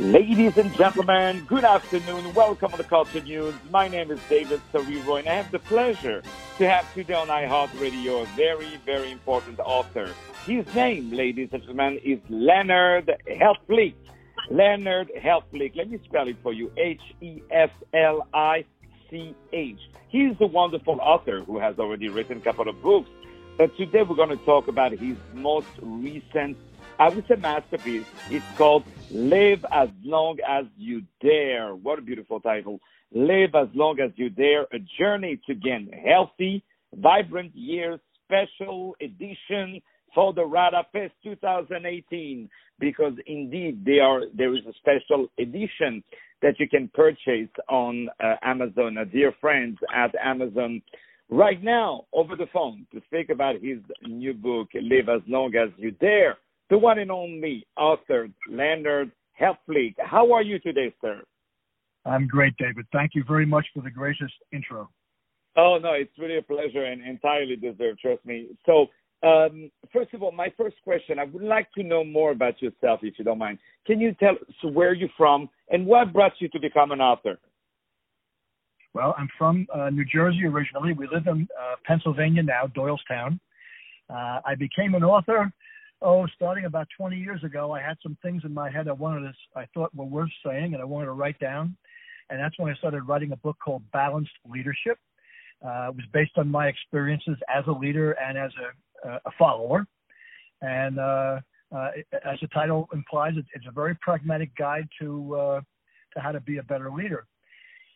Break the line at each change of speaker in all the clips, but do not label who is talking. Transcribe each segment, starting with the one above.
Ladies and gentlemen, good afternoon. Welcome to the Culture News. My name is David Serero, and I have the pleasure to have today on iHeartRadio a very, very important author. His name, ladies and gentlemen, is Leonard Heflich. Leonard Heflich. Let me spell it for you. H-E-F-L-I-C-H. He's a wonderful author who has already written a couple of books. But today we're going to talk about his most recent I would say masterpiece. It's called Live as Long as You Dare. What a beautiful title. Live as Long as You Dare, a journey to gain healthy, vibrant years, special edition for the RADA Fest 2018 because indeed are there is a special edition that you can purchase on uh, Amazon, uh, dear friends at Amazon right now over the phone to speak about his new book, Live as Long as You Dare the one and only author, Leonard Heflich. How are you today, sir?
I'm great, David. Thank you very much for the gracious intro.
Oh, no, it's really a pleasure and entirely deserved, trust me. So, um, first of all, my first question, I would like to know more about yourself, if you don't mind. Can you tell us where you're from and what brought you to become an author?
Well, I'm from uh, New Jersey originally. We live in uh, Pennsylvania now, Doylestown. Uh, I became an author oh, starting about 20 years ago, I had some things in my head I wanted to, I thought were worth saying, and I wanted to write down. And that's when I started writing a book called Balanced Leadership. Uh, it was based on my experiences as a leader and as a, a follower. And uh, uh, as the title implies, it's a very pragmatic guide to uh, to how to be a better leader.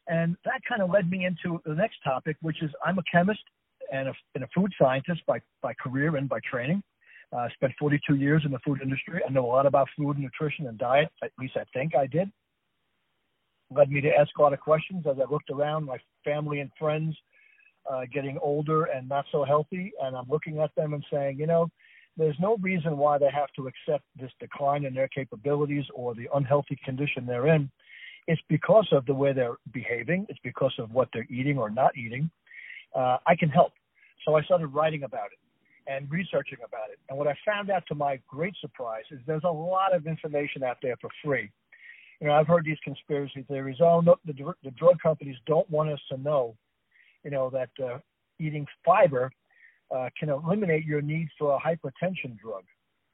And that kind of led me into the next topic, which is I'm a chemist and a, and a food scientist by by career and by training. I uh, spent 42 years in the food industry. I know a lot about food nutrition and diet. At least I think I did. Led me to ask a lot of questions as I looked around my family and friends uh, getting older and not so healthy. And I'm looking at them and saying, you know, there's no reason why they have to accept this decline in their capabilities or the unhealthy condition they're in. It's because of the way they're behaving. It's because of what they're eating or not eating. Uh, I can help. So I started writing about it and researching about it. And what I found out to my great surprise is there's a lot of information out there for free. You know, I've heard these conspiracy theories. Oh, no, the, the drug companies don't want us to know, you know, that uh, eating fiber uh, can eliminate your need for a hypertension drug.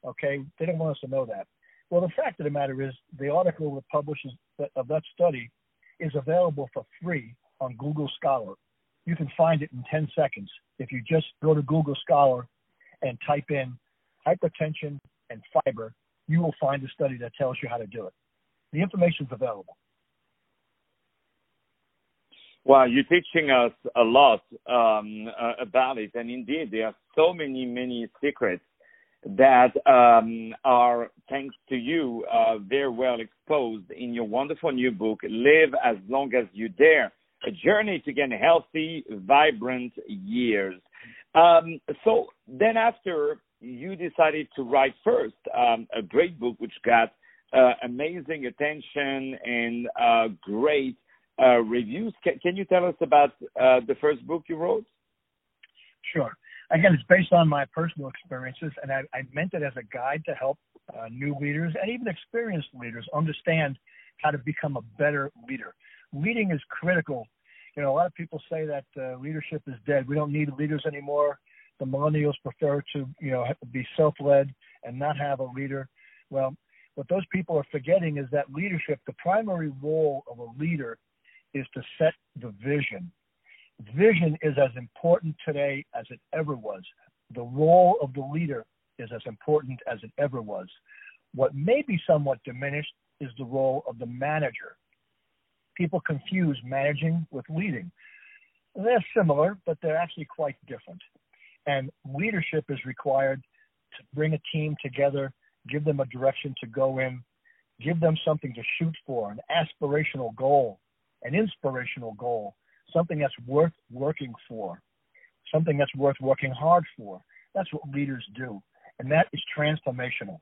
Okay, they don't want us to know that. Well, the fact of the matter is, the article that publishes that, of that study is available for free on Google Scholar. You can find it in 10 seconds if you just go to Google Scholar and type in hypertension and fiber, you will find a study that tells you how to do it. The information is available.
Well, you're teaching us a lot um, uh, about it, and indeed, there are so many, many secrets that um, are, thanks to you, uh, very well exposed in your wonderful new book, Live as Long as You Dare A Journey to Gain Healthy, Vibrant Years. Um, so then after you decided to write first um, a great book which got uh, amazing attention and uh, great uh, reviews. Can, can, you tell us about uh, the first book you wrote?
Sure. Again, it's based on my personal experiences, and I, I meant it as a guide to help uh, new leaders and even experienced leaders understand how to become a better leader. Leading is critical you know, a lot of people say that uh, leadership is dead. We don't need leaders anymore. The millennials prefer to, you know, be self-led and not have a leader. Well, what those people are forgetting is that leadership, the primary role of a leader is to set the vision. Vision is as important today as it ever was. The role of the leader is as important as it ever was. What may be somewhat diminished is the role of the manager people confuse managing with leading. They're similar, but they're actually quite different. And leadership is required to bring a team together, give them a direction to go in, give them something to shoot for, an aspirational goal, an inspirational goal, something that's worth working for, something that's worth working hard for. That's what leaders do. And that is transformational.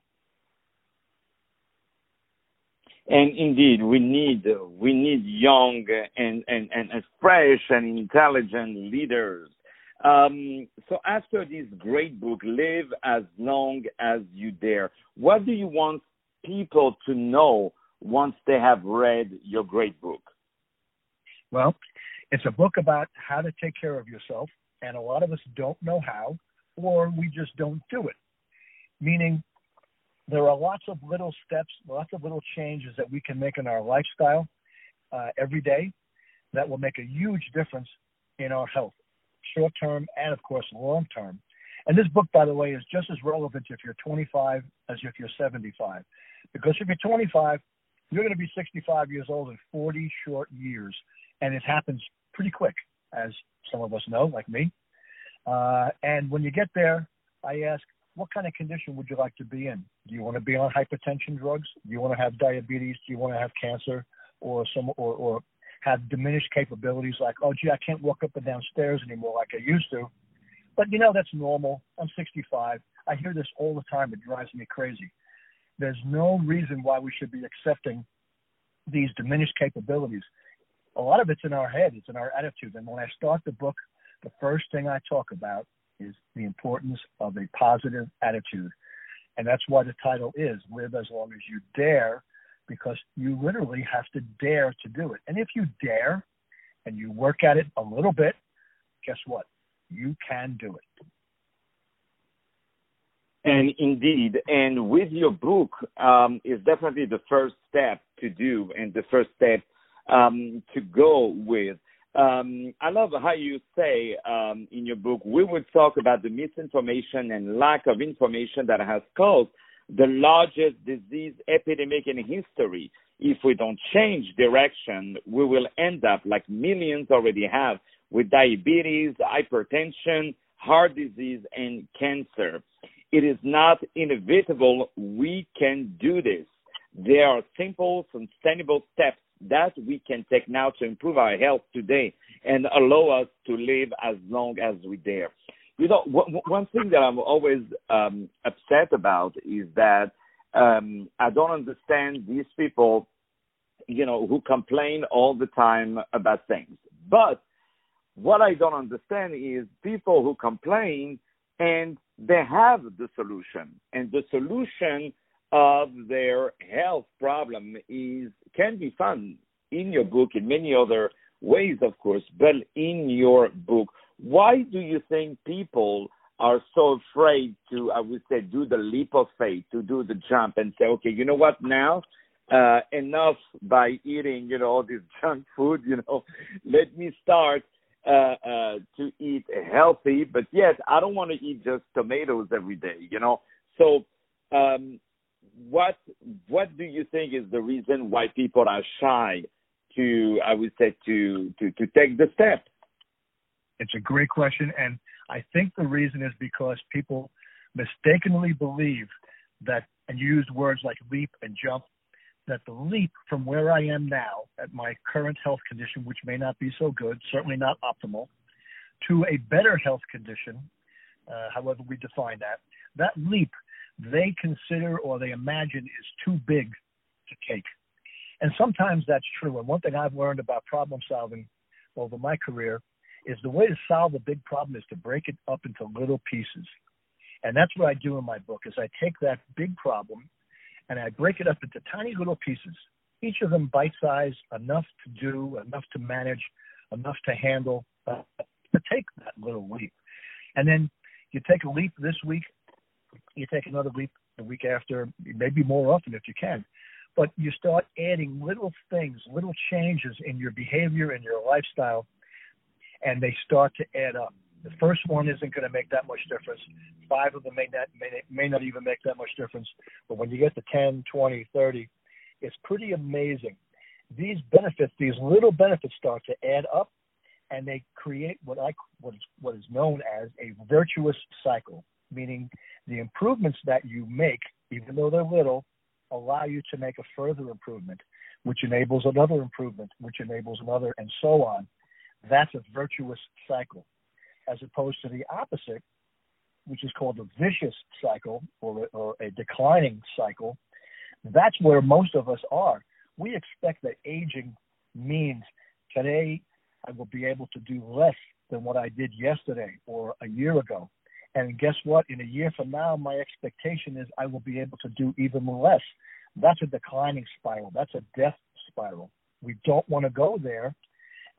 And indeed, we need we need young and and and, fresh and intelligent leaders. Um, so after this great book, live as long as you dare. What do you want people to know once they have read your great book?
Well, it's a book about how to take care of yourself, and a lot of us don't know how, or we just don't do it. Meaning, there are lots of little steps, lots of little changes that we can make in our lifestyle uh, every day that will make a huge difference in our health, short term and, of course, long term. And this book, by the way, is just as relevant if you're 25 as if you're 75. Because if you're 25, you're going to be 65 years old in 40 short years. And it happens pretty quick, as some of us know, like me. Uh, and when you get there, I ask, what kind of condition would you like to be in? Do you want to be on hypertension drugs? Do you want to have diabetes? Do you want to have cancer or some or, or have diminished capabilities like, oh gee, I can't walk up and down stairs anymore like I used to. But you know that's normal. I'm 65. I hear this all the time. It drives me crazy. There's no reason why we should be accepting these diminished capabilities. A lot of it's in our head. It's in our attitude. And when I start the book, the first thing I talk about is the importance of a positive attitude. And that's why the title is Live as Long as You Dare, because you literally have to dare to do it. And if you dare and you work at it a little bit, guess what? You can do it.
And indeed, and with your book um, is definitely the first step to do and the first step um, to go with. Um, I love how you say um, in your book, we would talk about the misinformation and lack of information that has caused the largest disease epidemic in history. If we don't change direction, we will end up like millions already have with diabetes, hypertension, heart disease, and cancer. It is not inevitable. We can do this. There are simple, sustainable steps that we can take now to improve our health today and allow us to live as long as we dare. You know, one thing that I'm always um, upset about is that um, I don't understand these people, you know, who complain all the time about things. But what I don't understand is people who complain and they have the solution, and the solution of their health problem is can be found in your book in many other ways, of course, but in your book. Why do you think people are so afraid to, I would say, do the leap of faith, to do the jump and say, okay, you know what, now uh, enough by eating, you know, all this junk food, you know, let me start uh, uh, to eat healthy, but yet I don't want to eat just tomatoes every day, you know. So um, what what do you think is the reason why people are shy to I would say to to to take the step?
It's a great question, and I think the reason is because people mistakenly believe that, and use words like leap and jump, that the leap from where I am now at my current health condition, which may not be so good, certainly not optimal, to a better health condition, uh, however we define that, that leap they consider or they imagine is too big to take. And sometimes that's true. And one thing I've learned about problem solving over my career is the way to solve a big problem is to break it up into little pieces. And that's what I do in my book is I take that big problem and I break it up into tiny little pieces, each of them bite size enough to do, enough to manage, enough to handle, uh, to take that little leap. And then you take a leap this week, you take another leap the week after, maybe more often if you can. But you start adding little things, little changes in your behavior and your lifestyle, and they start to add up. The first one isn't going to make that much difference. Five of them may not may, may not even make that much difference. But when you get to 10, 20, 30, it's pretty amazing. These benefits, these little benefits, start to add up, and they create what I what is what is known as a virtuous cycle. Meaning, the improvements that you make, even though they're little, allow you to make a further improvement, which enables another improvement, which enables another, and so on. That's a virtuous cycle, as opposed to the opposite, which is called a vicious cycle or, or a declining cycle. That's where most of us are. We expect that aging means today I will be able to do less than what I did yesterday or a year ago. And guess what? In a year from now, my expectation is I will be able to do even less That's a declining spiral. That's a death spiral. We don't want to go there,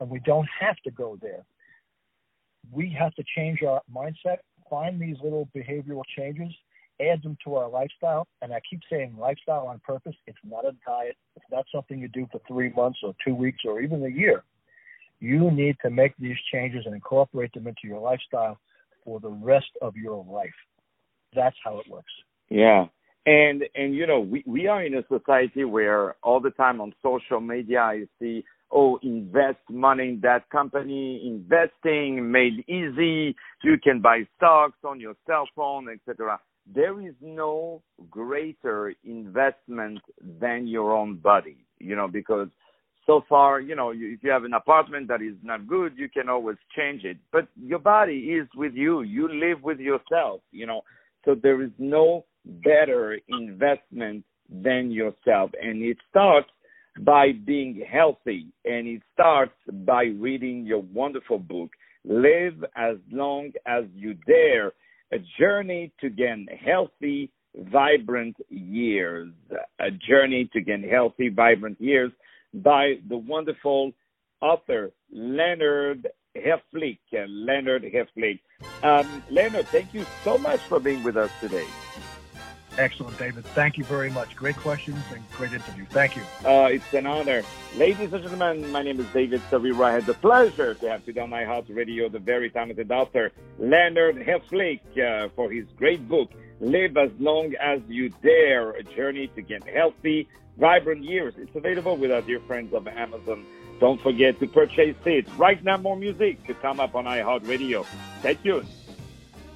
and we don't have to go there. We have to change our mindset, find these little behavioral changes, add them to our lifestyle. And I keep saying lifestyle on purpose. It's not a diet. It's not something you do for three months or two weeks or even a year. You need to make these changes and incorporate them into your lifestyle for the rest of your life. That's how it works.
Yeah. And and you know, we, we are in a society where all the time on social media I see, oh, invest money in that company, investing made easy, you can buy stocks on your cell phone, etc. There is no greater investment than your own body, you know, because so far, you know, if you have an apartment that is not good, you can always change it. But your body is with you. You live with yourself, you know. So there is no better investment than yourself. And it starts by being healthy. And it starts by reading your wonderful book, Live as Long as You Dare, a journey to gain healthy, vibrant years. A journey to gain healthy, vibrant years by the wonderful author Leonard Heflich. Leonard Heflich. Um, Leonard, thank you so much for being with us today.
Excellent, David. Thank you very much. Great questions and great interview. Thank you.
Uh, it's an honor. Ladies and gentlemen, my name is David Serero. I had the pleasure to have today on iHeartRadio the very talented author, Leonard Heflich, uh, for his great book, Live as Long as You Dare, A Journey to Get Healthy, Vibrant Years. It's available with our dear friends of Amazon. Don't forget to purchase it. Right now, more music to come up on iHeartRadio. Stay tuned.